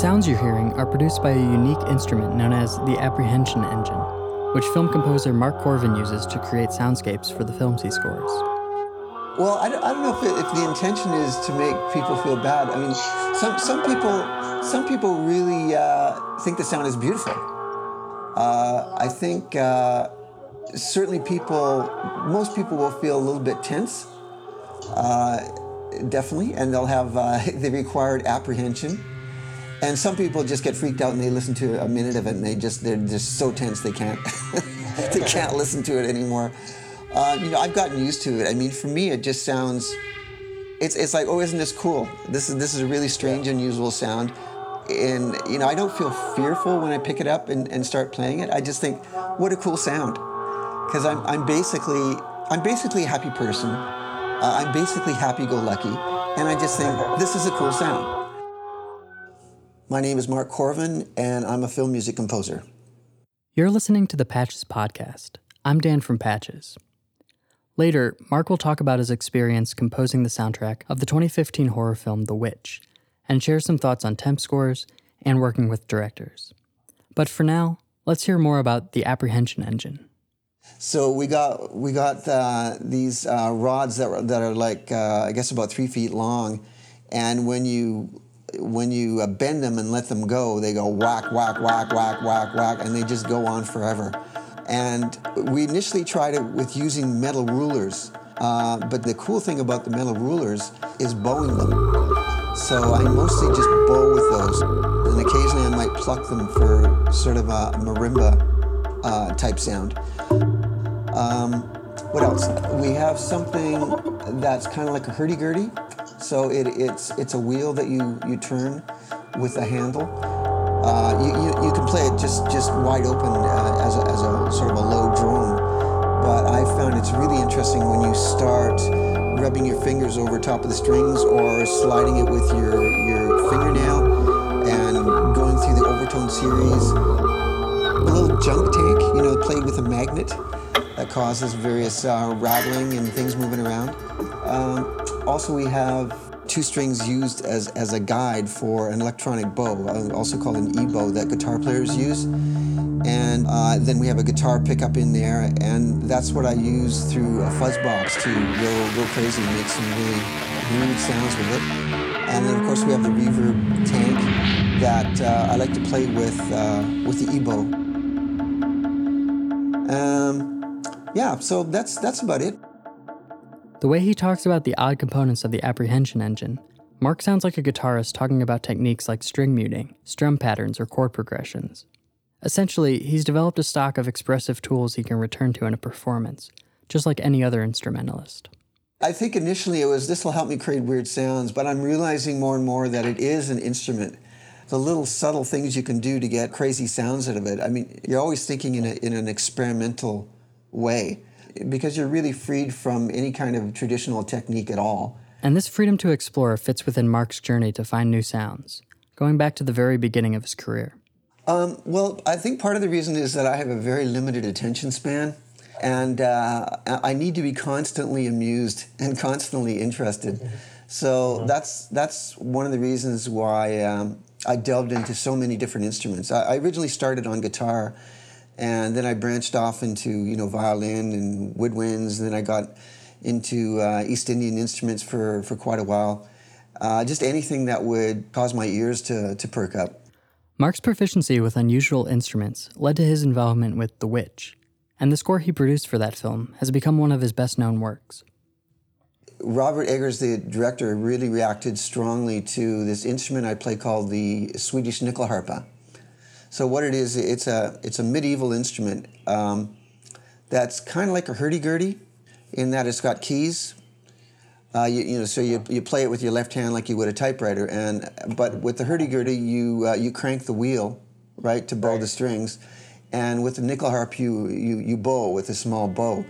sounds you're hearing are produced by a unique instrument known as the apprehension engine, which film composer Mark Korven uses to create soundscapes for the films he scores. Well, I don't, I don't know if, it, if the intention is to make people feel bad. I mean, some, some people, some people really uh, think the sound is beautiful. Uh, I think uh, certainly people, most people will feel a little bit tense, uh, definitely, and they'll have uh, the required apprehension. And some people just get freaked out and they listen to a minute of it and they just they're just so tense they can't they can't listen to it anymore. Uh, you know, I've gotten used to it. I mean, for me, it just sounds. It's, it's like, oh, isn't this cool? This is this is a really strange, unusual sound, and you know, I don't feel fearful when I pick it up and, and start playing it. I just think, what a cool sound, because I'm I'm basically I'm basically a happy person. Uh, I'm basically happy-go-lucky, and I just think this is a cool sound. My name is Mark Korven, and I'm a film music composer. You're listening to the Patches Podcast. I'm Dan from Patches. Later, Mark will talk about his experience composing the soundtrack of the 2015 horror film The Witch and share some thoughts on temp scores and working with directors. But for now, let's hear more about the apprehension engine. So we got we got uh, these uh, rods that are, that are like uh, I guess about three feet long, and when you when you uh, bend them and let them go, they go whack whack whack whack whack whack, and they just go on forever. And we initially tried it with using metal rulers, uh, but the cool thing about the metal rulers is bowing them. So I mostly just bow with those, and occasionally I might pluck them for sort of a marimba uh, type sound. Um, what else? We have something that's kind of like a hurdy-gurdy. So it, it's it's a wheel that you you turn with a handle. Uh, you, you, you can play it just just wide open uh, as, a, as a sort of a low drone. But I found it's really interesting when you start rubbing your fingers over top of the strings or sliding it with your your fingernail and going through the overtone series. A little junk tank, you know, played with a magnet that causes various uh, rattling and things moving around. Um, also, we have two strings used as, as a guide for an electronic bow, uh, also called an e-bow that guitar players use. And uh, then we have a guitar pickup in there, and that's what I use through a fuzz box to go, go crazy and make some really weird sounds with it. And then, of course, we have the reverb tank that uh, I like to play with uh, with the e-bow. Um, yeah, so that's that's about it. The way he talks about the odd components of the apprehension engine, Mark sounds like a guitarist talking about techniques like string muting, strum patterns, or chord progressions. Essentially, he's developed a stock of expressive tools he can return to in a performance, just like any other instrumentalist. I think initially it was this will help me create weird sounds, but I'm realizing more and more that it is an instrument. The little subtle things you can do to get crazy sounds out of it. I mean, you're always thinking in, a, in an experimental way because you're really freed from any kind of traditional technique at all. And this freedom to explore fits within Mark's journey to find new sounds, going back to the very beginning of his career. Um, well, I think part of the reason is that I have a very limited attention span, and uh, I need to be constantly amused and constantly interested. So that's that's one of the reasons why um, I delved into so many different instruments. I, I originally started on guitar and then I branched off into you know violin and woodwinds. And then I got into uh, East Indian instruments for for quite a while. Uh, just anything that would cause my ears to to perk up. Mark's proficiency with unusual instruments led to his involvement with The Witch, and the score he produced for that film has become one of his best known works. Robert Eggers, the director, really reacted strongly to this instrument I play called the Swedish nyckelharpa. So what it is, it's a it's a medieval instrument um, that's kind of like a hurdy-gurdy in that it's got keys. Uh, you, you, know, so you, you play it with your left hand like you would a typewriter, and but with the hurdy-gurdy, you uh, you crank the wheel, right, to bow right. the strings, and with the nyckelharp, you you you bow with a small bow,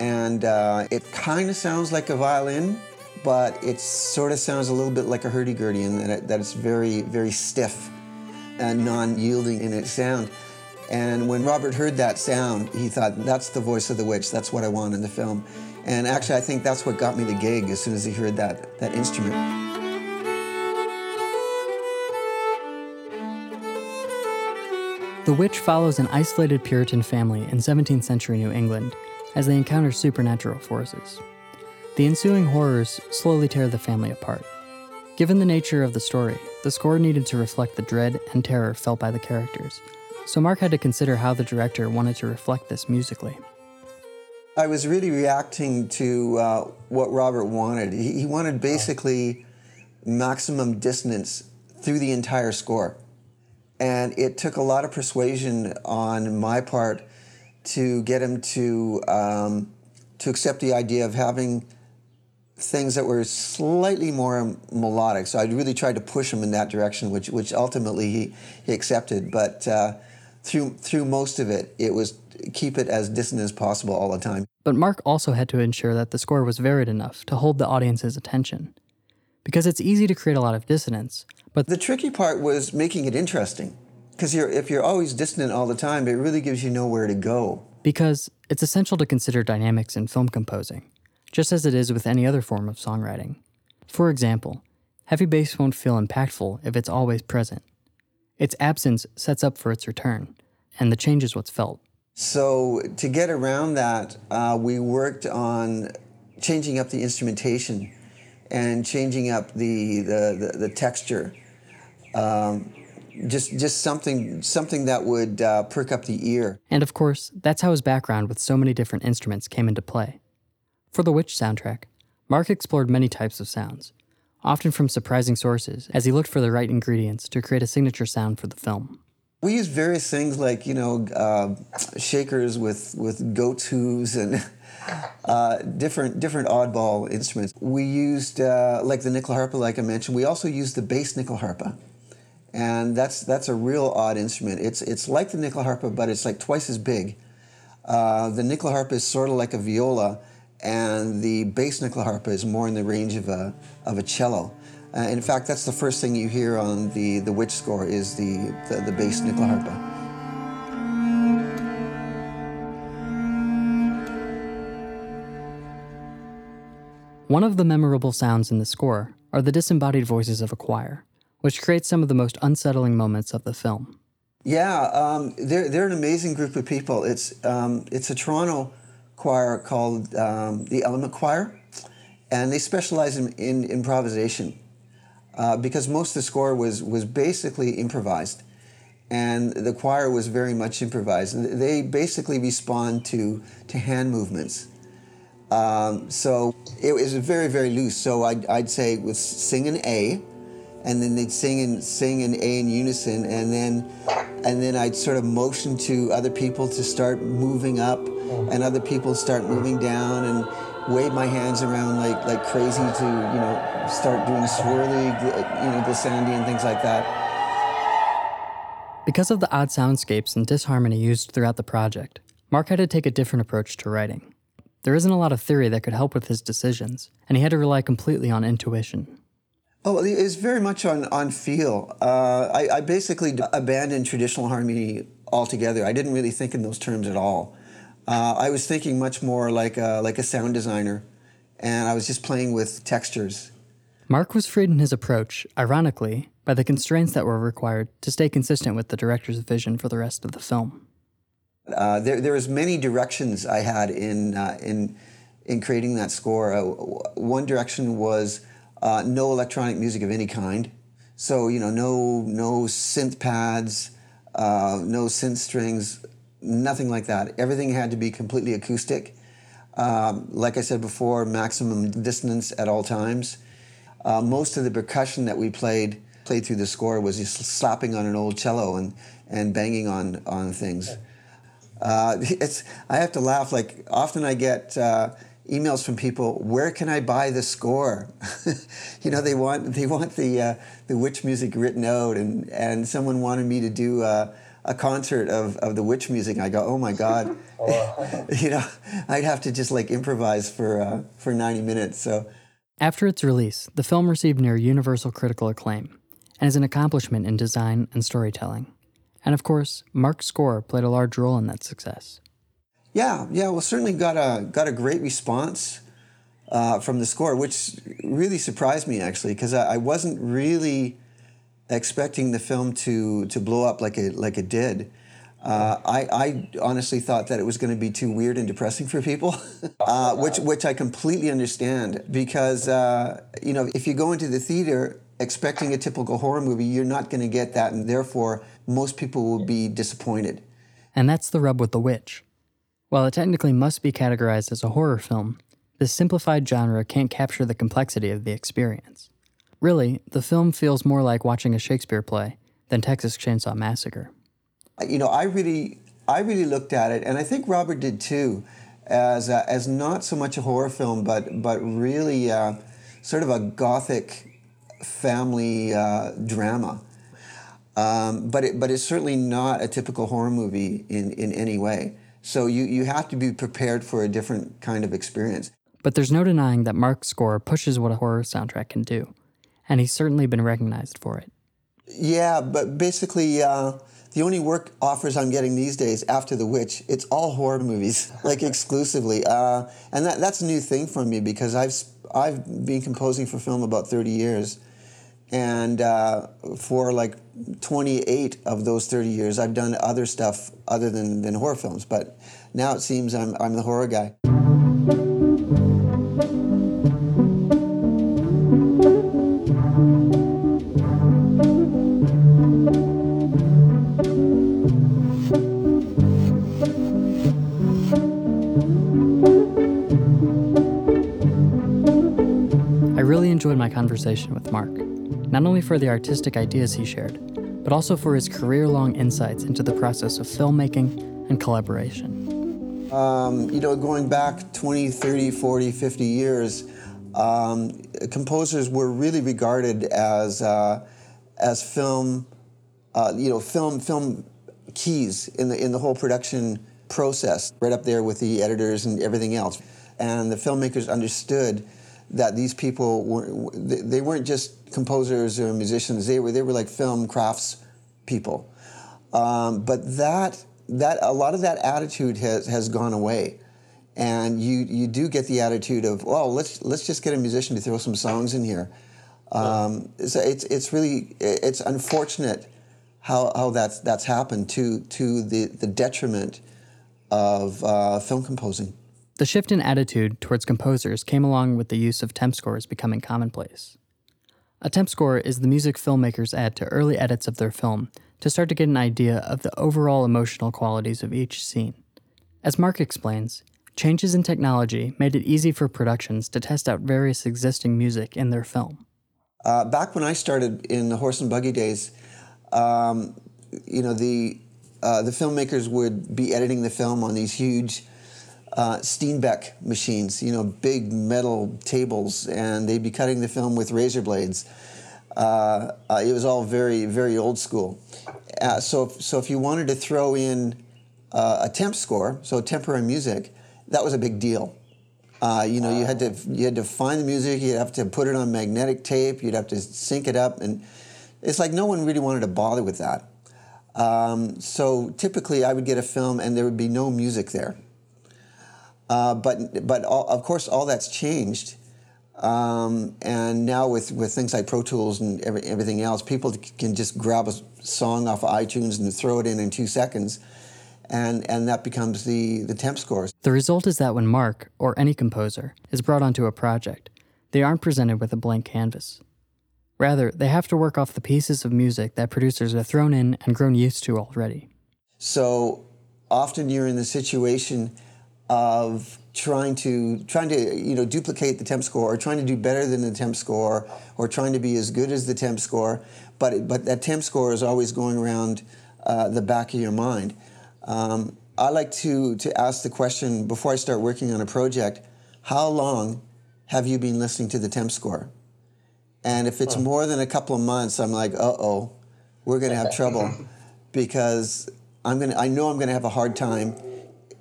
and uh, it kind of sounds like a violin, but it sort of sounds a little bit like a hurdy-gurdy in that, it, that it's very very stiff and non-yielding in its sound. And when Robert heard that sound, he thought, that's the voice of the witch. That's what I want in the film. And actually, I think that's what got me the gig as soon as he heard that, that instrument. The Witch follows an isolated Puritan family in 17th century New England as they encounter supernatural forces. The ensuing horrors slowly tear the family apart. Given the nature of the story, the score needed to reflect the dread and terror felt by the characters, so Mark had to consider how the director wanted to reflect this musically. I was really reacting to uh, what Robert wanted. He, wanted basically maximum dissonance through the entire score. And it took a lot of persuasion on my part to get him to, um, to accept the idea of having things that were slightly more melodic. So I really tried to push him in that direction, which, which ultimately he, he accepted. But uh, through, through most of it, it was keep it as distant as possible all the time. But Mark also had to ensure that the score was varied enough to hold the audience's attention. Because it's easy to create a lot of dissonance, but the tricky part was making it interesting. Because if you're always dissonant all the time, it really gives you nowhere to go. Because it's essential to consider dynamics in film composing, just as it is with any other form of songwriting. For example, heavy bass won't feel impactful if it's always present. Its absence sets up for its return, and the change is what's felt. So to get around that, uh, we worked on changing up the instrumentation and changing up the the, the, the texture. Um, just just something something that would uh, perk up the ear. And of course, that's how his background with so many different instruments came into play. For the Witch soundtrack, Mark explored many types of sounds, often from surprising sources, as he looked for the right ingredients to create a signature sound for the film. We used various things like you know uh, shakers with with goat's hooves and uh, different different oddball instruments. We used uh, like the nyckelharpa, like I mentioned. We also used the bass nyckelharpa, and that's that's a real odd instrument. It's it's like the nyckelharpa, but it's like twice as big. Uh, the nyckelharpa is sort of like a viola, and the bass nyckelharpa is more in the range of a of a cello. Uh, in fact, that's the first thing you hear on the, the Witch score is the, the, the bass nyckelharpa. One of the memorable sounds in the score are the disembodied voices of a choir, which creates some of the most unsettling moments of the film. Yeah, um, they're, they're an amazing group of people. It's, um, it's a Toronto choir called um, the Element Choir, and they specialize in, in improvisation uh, because most of the score was, was basically improvised. And the choir was very much improvised. They basically respond to, to hand movements. Um, so it was very, very loose. So I'd, I'd say it was sing an A, and then they'd sing and sing an A in unison, and then and then I'd sort of motion to other people to start moving up, and other people start moving down, and wave my hands around like like crazy to you know start doing swirly you know glissandi and things like that. Because of the odd soundscapes and disharmony used throughout the project, Mark had to take a different approach to writing. There isn't a lot of theory that could help with his decisions, and he had to rely completely on intuition. Oh, it's very much on, on feel. Uh, I, I basically abandoned traditional harmony altogether. I didn't really think in those terms at all. Uh, I was thinking much more like a, like a sound designer, and I was just playing with textures. Mark was freed in his approach, ironically, by the constraints that were required to stay consistent with the director's vision for the rest of the film. Uh, there, there was many directions I had in uh, in in creating that score. Uh, one direction was uh, no electronic music of any kind. So you know, no no synth pads, uh, no synth strings, nothing like that. Everything had to be completely acoustic. Um, like I said before, maximum dissonance at all times. Uh, most of the percussion that we played played through the score was just slapping on an old cello and, and banging on, on things. Uh, it's, I have to laugh. Like often I get uh, emails from people, "Where can I buy the score?" you know, they want they want the uh, the witch music written out, and and someone wanted me to do uh, a concert of, of the witch music. I go, oh my god, you know, I'd have to just like improvise for uh, for ninety minutes. So, after its release, the film received near universal critical acclaim, and is an accomplishment in design and storytelling. And of course, Mark's score played a large role in that success. Yeah, yeah, well, certainly got a got a great response uh, from the score, which really surprised me actually, because I, I wasn't really expecting the film to to blow up like it like it did. Uh, I, I honestly thought that it was going to be too weird and depressing for people, uh, which which I completely understand because uh, you know if you go into the theater expecting a typical horror movie, you're not going to get that, and therefore most people will be disappointed. And that's the rub with The Witch. While it technically must be categorized as a horror film, this simplified genre can't capture the complexity of the experience. Really, the film feels more like watching a Shakespeare play than Texas Chainsaw Massacre. You know, I really, I really looked at it, and I think Robert did too, as a, as not so much a horror film, but but really uh, sort of a gothic family uh, drama. Um, but it, but it's certainly not a typical horror movie in, in any way. So you, you have to be prepared for a different kind of experience. But there's no denying that Mark's score pushes what a horror soundtrack can do, and he's certainly been recognized for it. Yeah, but basically, uh, the only work offers I'm getting these days after The Witch, it's all horror movies, like exclusively. Uh, and that, that's a new thing for me because I've, I've been composing for film about 30 years. And uh, for like 28 of those 30 years, I've done other stuff other than, than horror films. But now it seems I'm, I'm the horror guy. Really enjoyed my conversation with Mark, not only for the artistic ideas he shared, but also for his career long insights into the process of filmmaking and collaboration. Um, you know, going back 20, 30, 40, 50 years, um, composers were really regarded as, uh, as film, uh, you know, film, film keys in the, in the whole production process, right up there with the editors and everything else. And the filmmakers understood that these people were they weren't just composers or musicians. They were they were like film crafts people. Um, but that that a lot of that attitude has has gone away. And you you do get the attitude of well let's let's just get a musician to throw some songs in here. Um, so it's it's really it's unfortunate how, how that's that's happened to to the the detriment of uh, film composing the shift in attitude towards composers came along with the use of temp scores becoming commonplace. A temp score is the music filmmakers add to early edits of their film to start to get an idea of the overall emotional qualities of each scene. As Mark explains, changes in technology made it easy for productions to test out various existing music in their film. Uh, back when I started in the horse and buggy days, um, you know, the, uh, the filmmakers would be editing the film on these huge uh, Steenbeck machines, you know, big metal tables, and they'd be cutting the film with razor blades. Uh, uh, it was all very, very old school. Uh, so, so if you wanted to throw in uh, a temp score, so temporary music, that was a big deal. Uh, you know, you had to you had to find the music. You'd have to put it on magnetic tape. You'd have to sync it up, and it's like no one really wanted to bother with that. Um, so typically, I would get a film, and there would be no music there. Uh, but but all, of course, all that's changed. Um, and now with, with things like Pro Tools and every, everything else, people can just grab a song off of iTunes and throw it in in two seconds, and and that becomes the the temp scores. The result is that when Mark or any composer is brought onto a project, they aren't presented with a blank canvas. Rather, they have to work off the pieces of music that producers have thrown in and grown used to already. So often you're in the situation of trying to trying to you know duplicate the temp score or trying to do better than the temp score or trying to be as good as the temp score. But but that temp score is always going around uh, the back of your mind. Um, I like to to ask the question before I start working on a project how long have you been listening to the temp score? And if it's more than a couple of months I'm like uh-oh we're gonna have trouble because I'm gonna I know I'm gonna have a hard time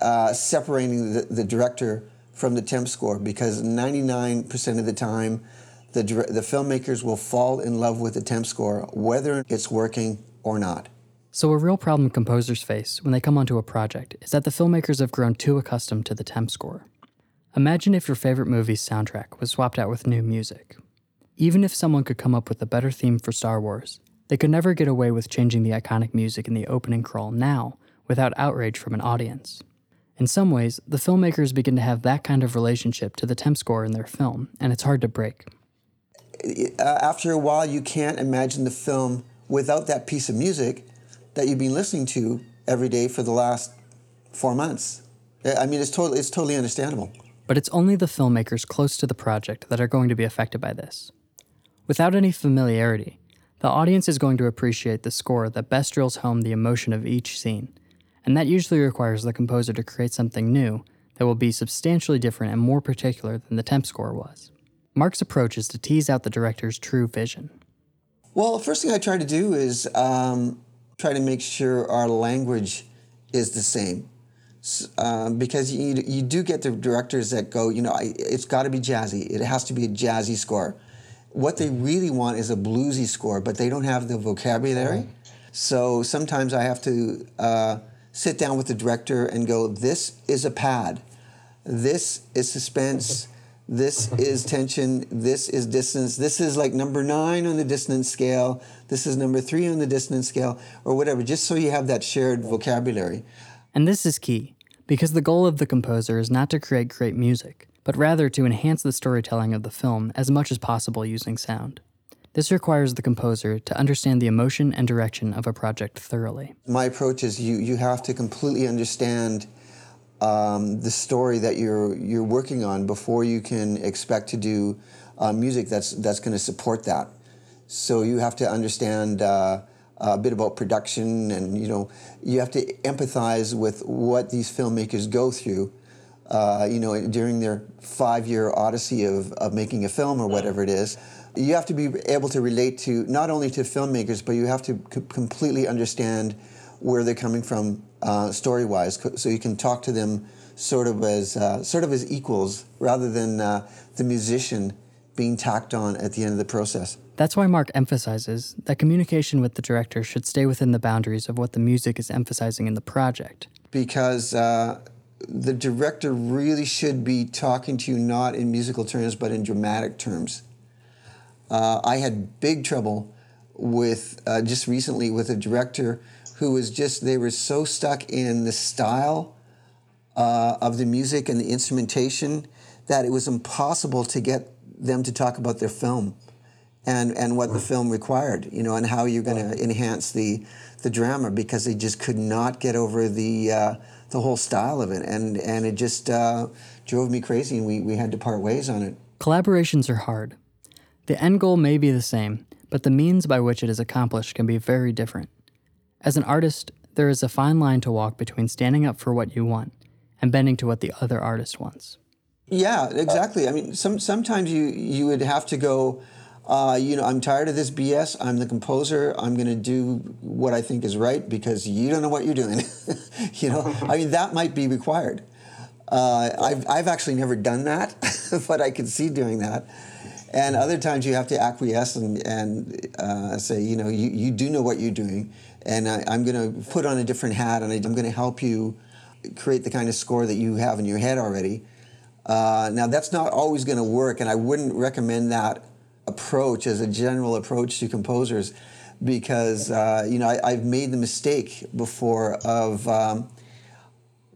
uh, separating the, the, director from the temp score because 99% of the time the, the filmmakers will fall in love with the temp score whether it's working or not. So, a real problem composers face when they come onto a project is that the filmmakers have grown too accustomed to the temp score. Imagine if your favorite movie's soundtrack was swapped out with new music. Even if someone could come up with a better theme for Star Wars, they could never get away with changing the iconic music in the opening crawl now without outrage from an audience. In some ways, the filmmakers begin to have that kind of relationship to the temp score in their film, and it's hard to break. Uh, after a while, you can't imagine the film without that piece of music that you've been listening to every day for the last four months. I mean, it's totally, it's totally understandable. But it's only the filmmakers close to the project that are going to be affected by this. Without any familiarity, the audience is going to appreciate the score that best drills home the emotion of each scene, and that usually requires the composer to create something new that will be substantially different and more particular than the temp score was. Mark's approach is to tease out the director's true vision. Well, the first thing I try to do is um, try to make sure our language is the same. Um, because you, you do get the directors that go, you know, I, it's got to be jazzy. It has to be a jazzy score. What they really want is a bluesy score, but they don't have the vocabulary. So sometimes I have to uh, sit down with the director and go, this is a pad, this is suspense, this is tension, this is distance, this is like number nine on the dissonance scale, this is number three on the dissonance scale, or whatever, just so you have that shared vocabulary. And this is key, because the goal of the composer is not to create great music, but rather to enhance the storytelling of the film as much as possible using sound. This requires the composer to understand the emotion and direction of a project thoroughly. My approach is you, you have to completely understand um, the story that you're, you're working on before you can expect to do uh, music that's, that's going to support that. So you have to understand uh, a bit about production and you know you have to empathize with what these filmmakers go through uh, you know during their five-year odyssey of, of making a film or whatever it is you have to be able to relate to not only to filmmakers, but you have to c- completely understand where they're coming from uh, story-wise, so you can talk to them sort of as uh, sort of as equals, rather than uh, the musician being tacked on at the end of the process. That's why Mark emphasizes that communication with the director should stay within the boundaries of what the music is emphasizing in the project. Because uh, the director really should be talking to you not in musical terms, but in dramatic terms. Uh, I had big trouble with uh, just recently with a director who was just they were so stuck in the style uh, of the music and the instrumentation that it was impossible to get them to talk about their film and and what the film required, you know, and how you're going to enhance the the drama because they just could not get over the uh, the whole style of it, and and it just uh, drove me crazy, and we we had to part ways on it. Collaborations are hard. The end goal may be the same, but the means by which it is accomplished can be very different. As an artist, there is a fine line to walk between standing up for what you want and bending to what the other artist wants. Yeah, exactly. I mean, some sometimes you you would have to go. Uh, you know, I'm tired of this BS. I'm the composer. I'm going to do what I think is right because you don't know what you're doing. you know, I mean, that might be required. Uh, I've, I've actually never done that, but I could see doing that. And other times you have to acquiesce and, and uh, say, you know, you, you do know what you're doing, and I, am going to put on a different hat and I, am going to help you create the kind of score that you have in your head already. Uh, now, that's not always going to work, and I wouldn't recommend that approach as a general approach to composers because, uh, you know, I, have made the mistake before of um,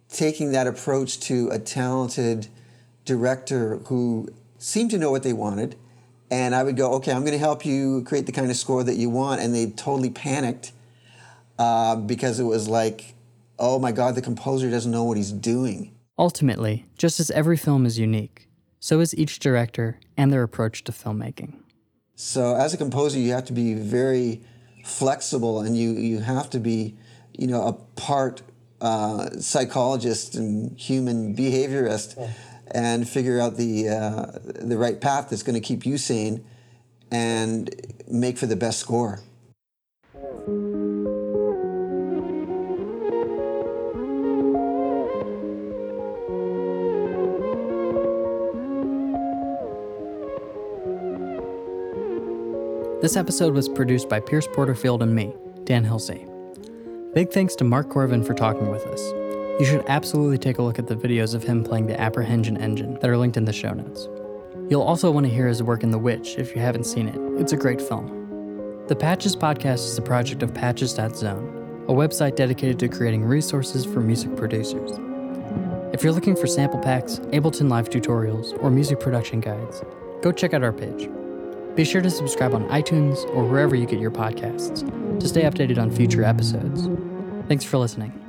taking that approach to a talented director who seemed to know what they wanted and I would go, okay, I'm going to help you create the kind of score that you want. And they totally panicked uh, because it was like, oh my God, the composer doesn't know what he's doing. Ultimately, just as every film is unique, so is each director and their approach to filmmaking. So, as a composer, you have to be very flexible and you, you have to be, you know, a part uh, psychologist and human behaviorist. Yeah and figure out the uh, the right path that's going to keep you sane and make for the best score. This episode was produced by Pierce Porterfield and me, Dan Hilsey. Big thanks to Mark Korven for talking with us. You should absolutely take a look at the videos of him playing the Apprehension engine that are linked in the show notes. You'll also want to hear his work in The Witch if you haven't seen it. It's a great film. The Patches podcast is a project of Patches.zone, a website dedicated to creating resources for music producers. If you're looking for sample packs, Ableton Live tutorials, or music production guides, go check out our page. Be sure to subscribe on iTunes or wherever you get your podcasts to stay updated on future episodes. Thanks for listening.